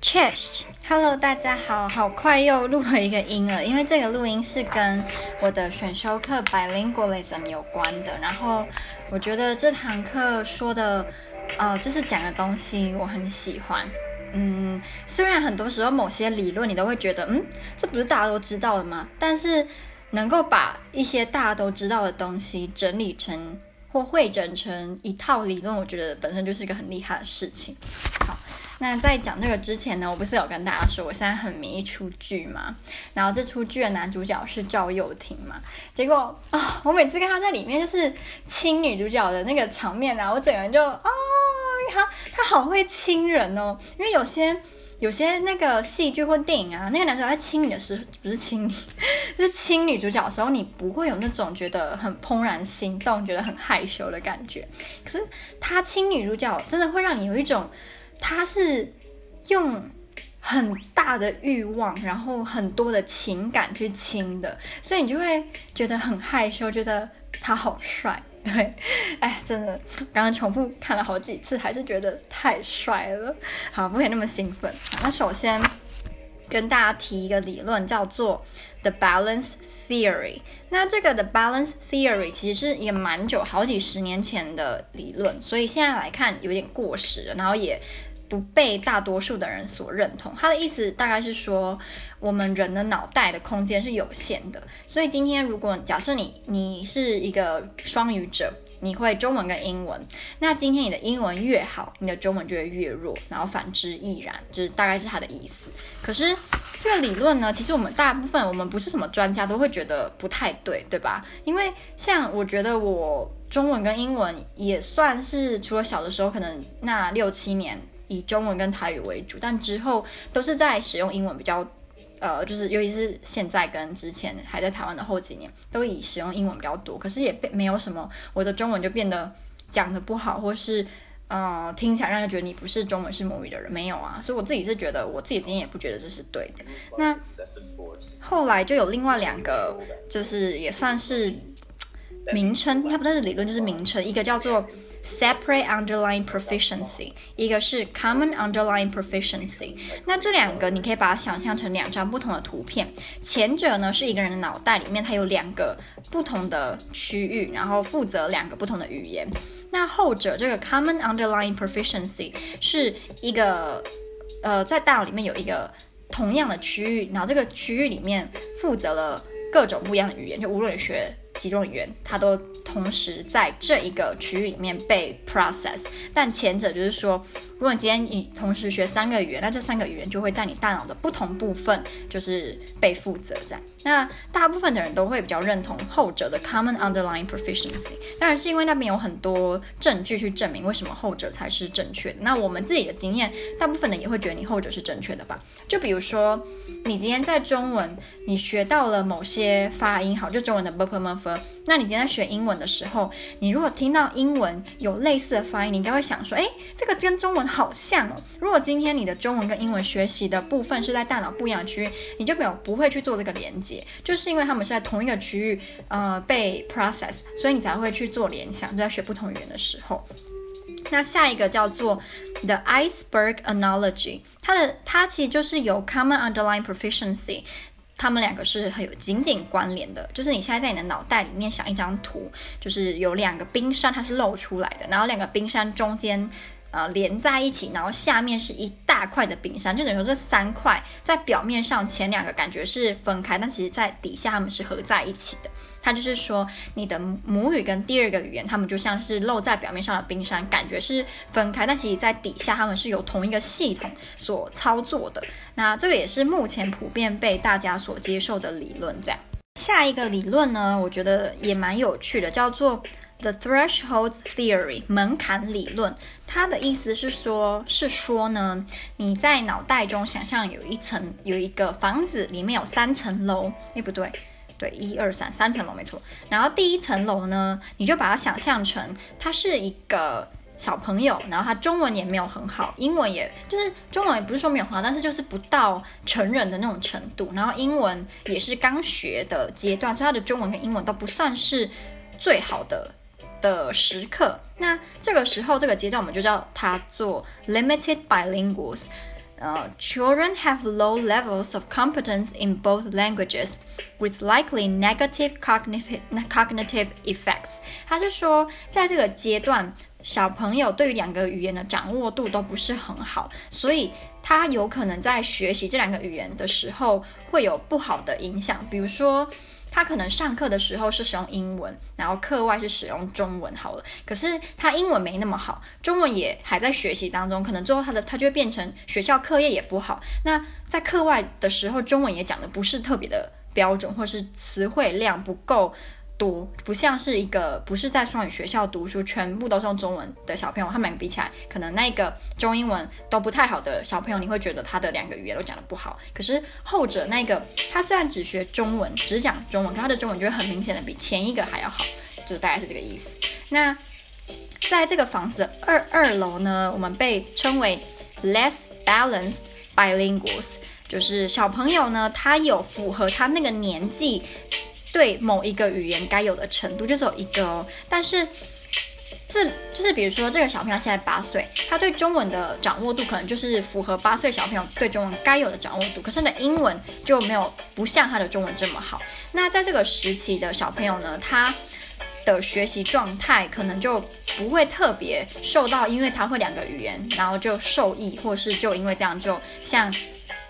Cheers，Hello，大家好，好快又录了一个音了，因为这个录音是跟我的选修课 Bilingualism 有关的。然后我觉得这堂课说的，呃，就是讲的东西我很喜欢。嗯，虽然很多时候某些理论你都会觉得，嗯，这不是大家都知道的吗？但是能够把一些大家都知道的东西整理成或汇整成一套理论，我觉得本身就是一个很厉害的事情。好。那在讲这个之前呢，我不是有跟大家说我现在很迷一出剧嘛，然后这出剧的男主角是赵又廷嘛，结果啊、我每次看他在里面就是亲女主角的那个场面啊，我整个人就啊、哦，他他好会亲人哦，因为有些有些那个戏剧或电影啊，那个男主角在亲你的时候，不是亲你，就是亲女主角的时候，你不会有那种觉得很怦然心动、觉得很害羞的感觉，可是他亲女主角真的会让你有一种。他是用很大的欲望，然后很多的情感去亲的，所以你就会觉得很害羞，觉得他好帅。对，哎，真的，刚刚重复看了好几次，还是觉得太帅了。好，不可以那么兴奋。那首先跟大家提一个理论，叫做 The Balance Theory。那这个 The Balance Theory 其实是也蛮久，好几十年前的理论，所以现在来看有点过时了，然后也。不被大多数的人所认同。他的意思大概是说，我们人的脑袋的空间是有限的，所以今天如果假设你你是一个双语者，你会中文跟英文，那今天你的英文越好，你的中文就会越弱，然后反之亦然，就是大概是他的意思。可是这个理论呢，其实我们大部分我们不是什么专家都会觉得不太对，对吧？因为像我觉得我中文跟英文也算是除了小的时候可能那六七年。以中文跟台语为主，但之后都是在使用英文比较，呃，就是尤其是现在跟之前还在台湾的后几年，都以使用英文比较多。可是也并没有什么，我的中文就变得讲得不好，或是呃听起来让人觉得你不是中文是母语的人，没有啊。所以我自己是觉得，我自己今天也不觉得这是对的。那后来就有另外两个，就是也算是。名称，它不但是理论，就是名称。一个叫做 separate underlying proficiency，一个是 common underlying proficiency。那这两个你可以把它想象成两张不同的图片。前者呢是一个人的脑袋里面，它有两个不同的区域，然后负责两个不同的语言。那后者这个 common underlying proficiency 是一个呃在大脑里面有一个同样的区域，然后这个区域里面负责了各种不一样的语言，就无论你学。几种语言，它都同时在这一个区域里面被 process。但前者就是说，如果你今天你同时学三个语言，那这三个语言就会在你大脑的不同部分就是被负责这样。那大部分的人都会比较认同后者的 common underlying proficiency。当然是因为那边有很多证据去证明为什么后者才是正确的。那我们自己的经验，大部分的也会觉得你后者是正确的吧？就比如说，你今天在中文你学到了某些发音，好，就中文的 b p m f。那你今天学英文的时候，你如果听到英文有类似的发音，你应该会想说，诶，这个跟中文好像哦。如果今天你的中文跟英文学习的部分是在大脑不一样的区域，你就没有不会去做这个连接，就是因为他们是在同一个区域，呃，被 process，所以你才会去做联想，就在学不同语言的时候。那下一个叫做 the iceberg analogy，它的它其实就是有 common underlying proficiency。他们两个是很有紧紧关联的，就是你现在在你的脑袋里面想一张图，就是有两个冰山，它是露出来的，然后两个冰山中间呃连在一起，然后下面是一大块的冰山，就等于说这三块在表面上前两个感觉是分开，但其实在底下它们是合在一起的。它就是说，你的母语跟第二个语言，它们就像是露在表面上的冰山，感觉是分开，但其实在底下它们是有同一个系统所操作的。那这个也是目前普遍被大家所接受的理论。这样，下一个理论呢，我觉得也蛮有趣的，叫做 The Threshold Theory 门槛理论。它的意思是说，是说呢，你在脑袋中想象有一层，有一个房子，里面有三层楼。诶，不对。对，一二三，三层楼没错。然后第一层楼呢，你就把它想象成他是一个小朋友，然后他中文也没有很好，英文也就是中文也不是说没有很好，但是就是不到成人的那种程度。然后英文也是刚学的阶段，所以他的中文跟英文都不算是最好的的时刻。那这个时候这个阶段，我们就叫它做 limited bilinguals。呃，children have low levels of competence in both languages with likely negative cognitive cognitive effects。他是说，在这个阶段，小朋友对于两个语言的掌握度都不是很好，所以他有可能在学习这两个语言的时候会有不好的影响，比如说。他可能上课的时候是使用英文，然后课外是使用中文好了。可是他英文没那么好，中文也还在学习当中，可能最后他的他就会变成学校课业也不好。那在课外的时候，中文也讲的不是特别的标准，或是词汇量不够。多不像是一个不是在双语学校读书，全部都是用中文的小朋友，他们两个比起来，可能那个中英文都不太好的小朋友，你会觉得他的两个语言都讲得不好。可是后者那个，他虽然只学中文，只讲中文，可他的中文就会很明显的比前一个还要好，就大概是这个意思。那在这个房子二二楼呢，我们被称为 less balanced bilinguals，就是小朋友呢，他有符合他那个年纪。对某一个语言该有的程度就只有一个哦，但是这就是比如说这个小朋友现在八岁，他对中文的掌握度可能就是符合八岁小朋友对中文该有的掌握度，可是他的英文就没有不像他的中文这么好。那在这个时期的小朋友呢，他的学习状态可能就不会特别受到，因为他会两个语言，然后就受益，或是就因为这样，就像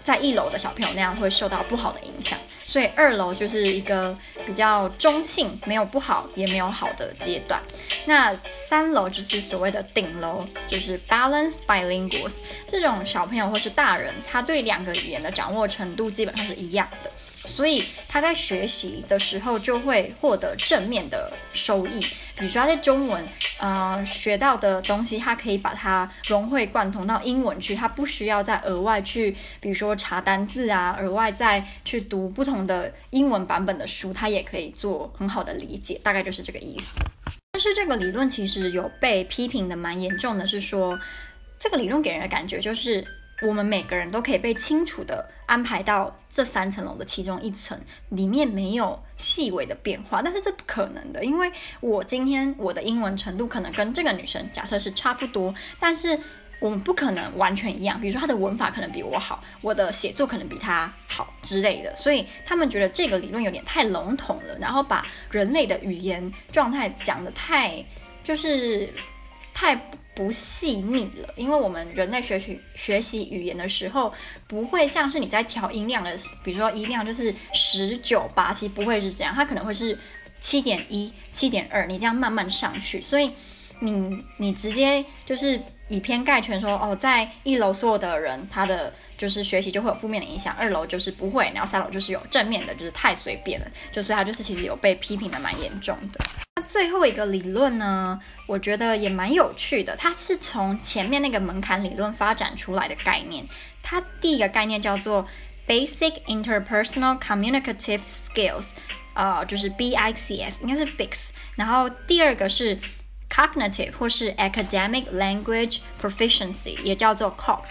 在一楼的小朋友那样会受到不好的影响。所以二楼就是一个比较中性，没有不好也没有好的阶段。那三楼就是所谓的顶楼，就是 balance bilinguals 这种小朋友或是大人，他对两个语言的掌握程度基本上是一样的。所以他在学习的时候就会获得正面的收益，比如说他在中文，呃，学到的东西，他可以把它融会贯通到英文去，他不需要再额外去，比如说查单字啊，额外再去读不同的英文版本的书，他也可以做很好的理解，大概就是这个意思。但是这个理论其实有被批评的蛮严重的，是说这个理论给人的感觉就是。我们每个人都可以被清楚地安排到这三层楼的其中一层，里面没有细微的变化，但是这不可能的，因为我今天我的英文程度可能跟这个女生假设是差不多，但是我们不可能完全一样，比如说她的文法可能比我好，我的写作可能比她好之类的，所以他们觉得这个理论有点太笼统了，然后把人类的语言状态讲得太就是太。不细腻了，因为我们人类学习学习语言的时候，不会像是你在调音量的，比如说音量就是十九八七，不会是这样，它可能会是七点一、七点二，你这样慢慢上去。所以你你直接就是以偏概全说，哦，在一楼所有的人他的就是学习就会有负面的影响，二楼就是不会，然后三楼就是有正面的，就是太随便了，就所以它就是其实有被批评的蛮严重的。那最后一个理论呢，我觉得也蛮有趣的。它是从前面那个门槛理论发展出来的概念。它第一个概念叫做 Basic Interpersonal Communicative Skills，呃，就是 BICS，应该是 BICS。然后第二个是 Cognitive 或是 Academic Language Proficiency，也叫做 COP。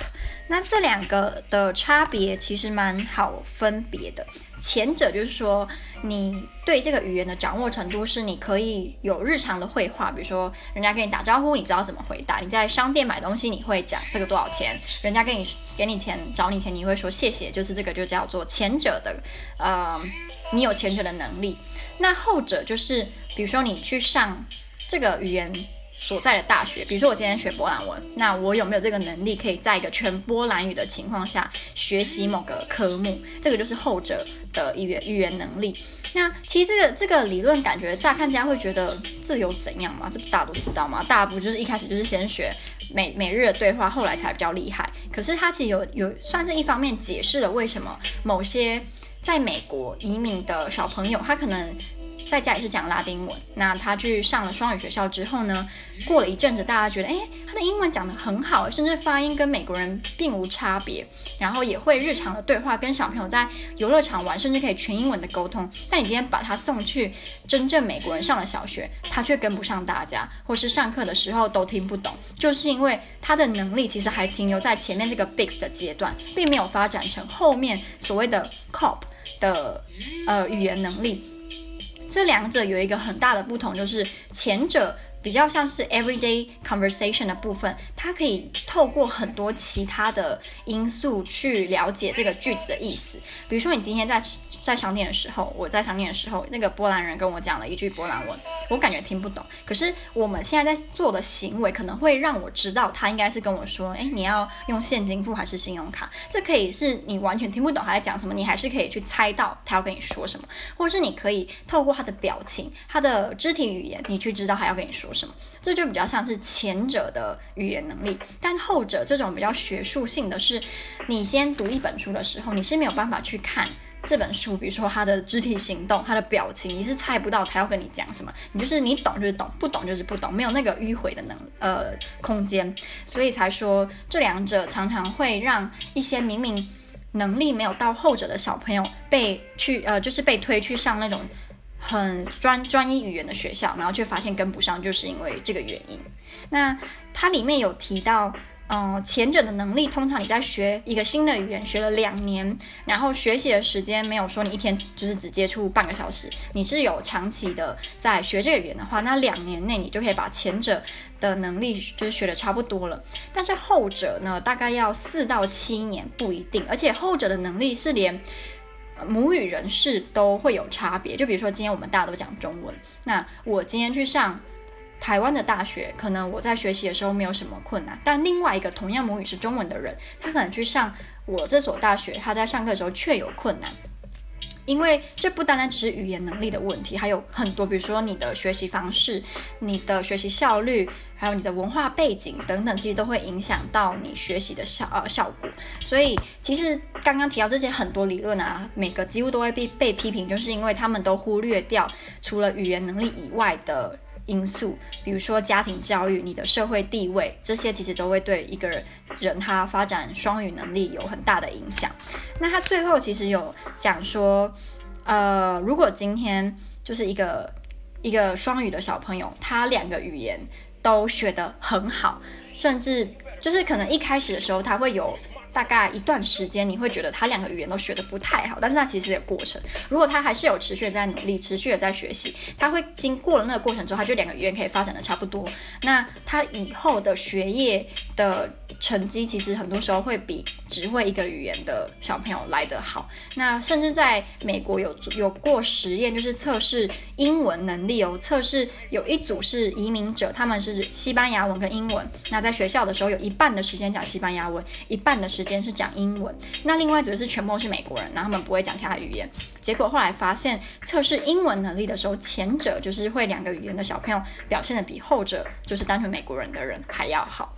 那这两个的差别其实蛮好分别的。前者就是说，你对这个语言的掌握程度是你可以有日常的会话，比如说人家跟你打招呼，你知道怎么回答；你在商店买东西，你会讲这个多少钱；人家跟你给你钱找你钱，你会说谢谢，就是这个就叫做前者的，呃，你有前者的能力。那后者就是，比如说你去上这个语言。所在的大学，比如说我今天学波兰文，那我有没有这个能力，可以在一个全波兰语的情况下学习某个科目？这个就是后者的语言语言能力。那其实这个这个理论，感觉乍看之下会觉得这有怎样吗？这不大家都知道吗？大家不就是一开始就是先学每每日的对话，后来才比较厉害？可是它其实有有算是一方面解释了为什么某些在美国移民的小朋友，他可能。在家也是讲拉丁文，那他去上了双语学校之后呢，过了一阵子，大家觉得，诶，他的英文讲得很好，甚至发音跟美国人并无差别，然后也会日常的对话，跟小朋友在游乐场玩，甚至可以全英文的沟通。但你今天把他送去真正美国人上的小学，他却跟不上大家，或是上课的时候都听不懂，就是因为他的能力其实还停留在前面这个 BICS 的阶段，并没有发展成后面所谓的 COP 的呃语言能力。这两者有一个很大的不同，就是前者比较像是 everyday conversation 的部分，它可以透过很多其他的因素去了解这个句子的意思。比如说，你今天在在商店的时候，我在商店的时候，那个波兰人跟我讲了一句波兰文，我感觉听不懂。可是我们现在在做的行为，可能会让我知道他应该是跟我说：“诶，你要用现金付还是信用卡？”这可以是你完全听不懂他在讲什么，你还是可以去猜到他要跟你说什么，或者是你可以透过他的表情、他的肢体语言，你去知道他要跟你说什么。这就比较像是前者的语言能力，但后者这种比较学术性的是，你先读一本书的时候，你是没有办法去看这本书，比如说他的肢体行动、他的表情，你是猜不到他要跟你讲什么，你就是你懂就是懂，不懂就是不懂，没有那个迂回的能呃空间，所以才说这两者常常会让一些明明能力没有到后者的小朋友被去呃就是被推去上那种。很专专一语言的学校，然后却发现跟不上，就是因为这个原因。那它里面有提到，嗯、前者的能力，通常你在学一个新的语言，学了两年，然后学习的时间没有说你一天就是只接触半个小时，你是有长期的在学这个语言的话，那两年内你就可以把前者的能力就是学得差不多了。但是后者呢，大概要四到七年不一定，而且后者的能力是连。母语人士都会有差别，就比如说今天我们大家都讲中文，那我今天去上台湾的大学，可能我在学习的时候没有什么困难，但另外一个同样母语是中文的人，他可能去上我这所大学，他在上课的时候却有困难。因为这不单单只是语言能力的问题，还有很多，比如说你的学习方式、你的学习效率，还有你的文化背景等等，其实都会影响到你学习的效呃效果。所以，其实刚刚提到这些很多理论啊，每个几乎都会被被批评，就是因为他们都忽略掉除了语言能力以外的。因素，比如说家庭教育、你的社会地位，这些其实都会对一个人他发展双语能力有很大的影响。那他最后其实有讲说，呃，如果今天就是一个一个双语的小朋友，他两个语言都学得很好，甚至就是可能一开始的时候他会有。大概一段时间，你会觉得他两个语言都学得不太好，但是他其实有过程。如果他还是有持续的在努力，持续的在学习，他会经过了那个过程之后，他就两个语言可以发展的差不多。那他以后的学业的成绩，其实很多时候会比只会一个语言的小朋友来得好。那甚至在美国有有过实验，就是测试英文能力哦，测试有一组是移民者，他们是西班牙文跟英文。那在学校的时候，有一半的时间讲西班牙文，一半的时间。是讲英文，那另外一组是全部都是美国人，然后他们不会讲其他语言。结果后来发现，测试英文能力的时候，前者就是会两个语言的小朋友表现的比后者就是单纯美国人的人还要好。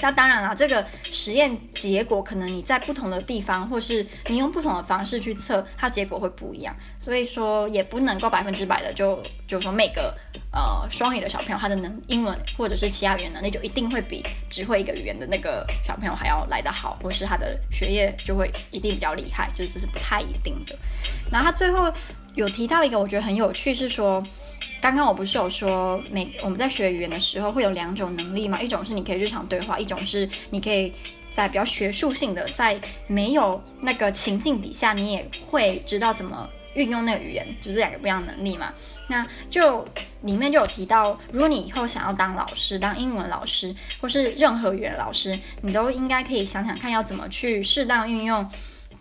那当然了，这个实验结果可能你在不同的地方，或是你用不同的方式去测，它结果会不一样。所以说也不能够百分之百的就就说每个呃双语的小朋友他的能英文或者是其他语言能力就一定会比只会一个语言的那个小朋友还要来得好，或是他的学业就会一定比较厉害，就是这是不太一定的。然后他最后有提到一个我觉得很有趣，是说。刚刚我不是有说，每我们在学语言的时候会有两种能力嘛？一种是你可以日常对话，一种是你可以在比较学术性的，在没有那个情境底下，你也会知道怎么运用那个语言，就是两个不一样的能力嘛。那就里面就有提到，如果你以后想要当老师，当英文老师，或是任何语言老师，你都应该可以想想看要怎么去适当运用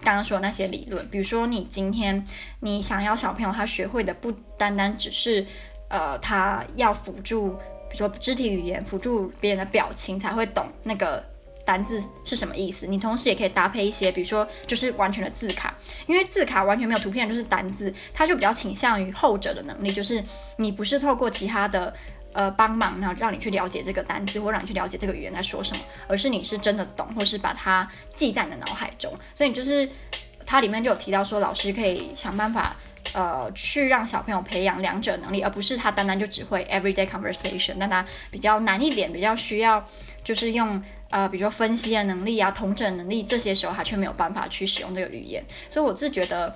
刚刚说的那些理论。比如说，你今天你想要小朋友他学会的不单单只是。呃，他要辅助，比如说肢体语言，辅助别人的表情，才会懂那个单字是什么意思。你同时也可以搭配一些，比如说就是完全的字卡，因为字卡完全没有图片，就是单字，它就比较倾向于后者的能力，就是你不是透过其他的呃帮忙，然后让你去了解这个单字，或让你去了解这个语言在说什么，而是你是真的懂，或是把它记在你的脑海中。所以你就是它里面就有提到说，老师可以想办法。呃，去让小朋友培养两者能力，而不是他单单就只会 everyday conversation，但他比较难一点，比较需要就是用呃，比如说分析的能力啊、统整能力，这些时候他却没有办法去使用这个语言。所以我是觉得，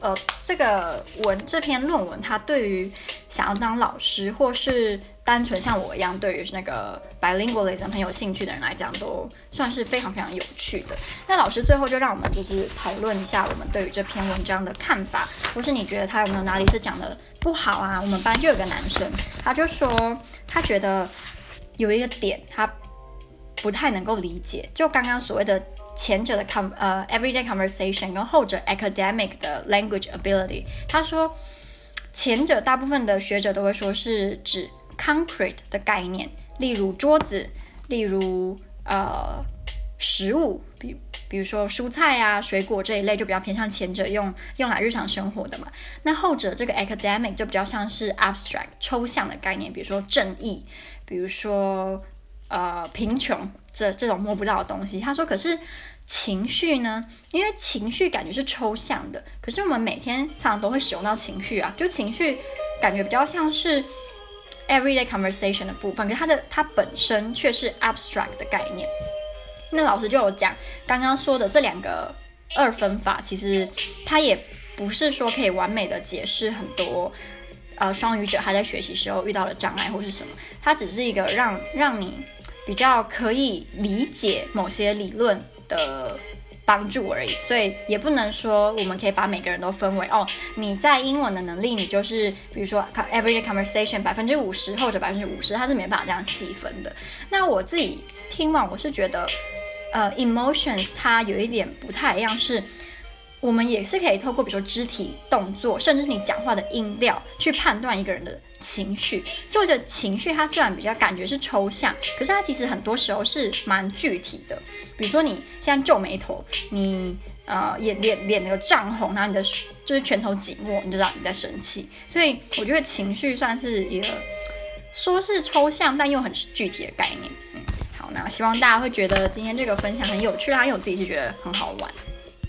呃，这个文这篇论文，它对于想要当老师，或是单纯像我一样对于那个 bilingualism 很有兴趣的人来讲，都算是非常非常有趣的。那老师最后就让我们就是讨论一下我们对于这篇文章的看法，或是你觉得他有没有哪里是讲的不好啊？我们班就有个男生，他就说他觉得有一个点他不太能够理解，就刚刚所谓的。前者的 com 呃 everyday conversation 跟后者 academic 的 language ability，他说前者大部分的学者都会说是指 concrete 的概念，例如桌子，例如呃食物，比比如说蔬菜啊、水果这一类就比较偏向前者用用来日常生活的嘛。那后者这个 academic 就比较像是 abstract 抽象的概念，比如说正义，比如说呃贫穷。这这种摸不到的东西，他说，可是情绪呢？因为情绪感觉是抽象的，可是我们每天常常都会使用到情绪啊，就情绪感觉比较像是 everyday conversation 的部分，可是它的它本身却是 abstract 的概念。那老师就有讲，刚刚说的这两个二分法，其实它也不是说可以完美的解释很多呃双语者他在学习时候遇到的障碍或是什么，它只是一个让让你。比较可以理解某些理论的帮助而已，所以也不能说我们可以把每个人都分为哦，你在英文的能力，你就是比如说 everyday conversation 百分之五十或者百分之五十，它是没办法这样细分的。那我自己听完，我是觉得，呃，emotions 它有一点不太一样是。我们也是可以透过比如说肢体动作，甚至是你讲话的音调，去判断一个人的情绪。所以我觉得情绪它虽然比较感觉是抽象，可是它其实很多时候是蛮具体的。比如说你现在皱眉头，你呃眼脸脸那个涨红，然后你的就是拳头紧握，你就知道你在生气。所以我觉得情绪算是一个说是抽象，但又很具体的概念。嗯，好，那希望大家会觉得今天这个分享很有趣啊，因为我自己是觉得很好玩。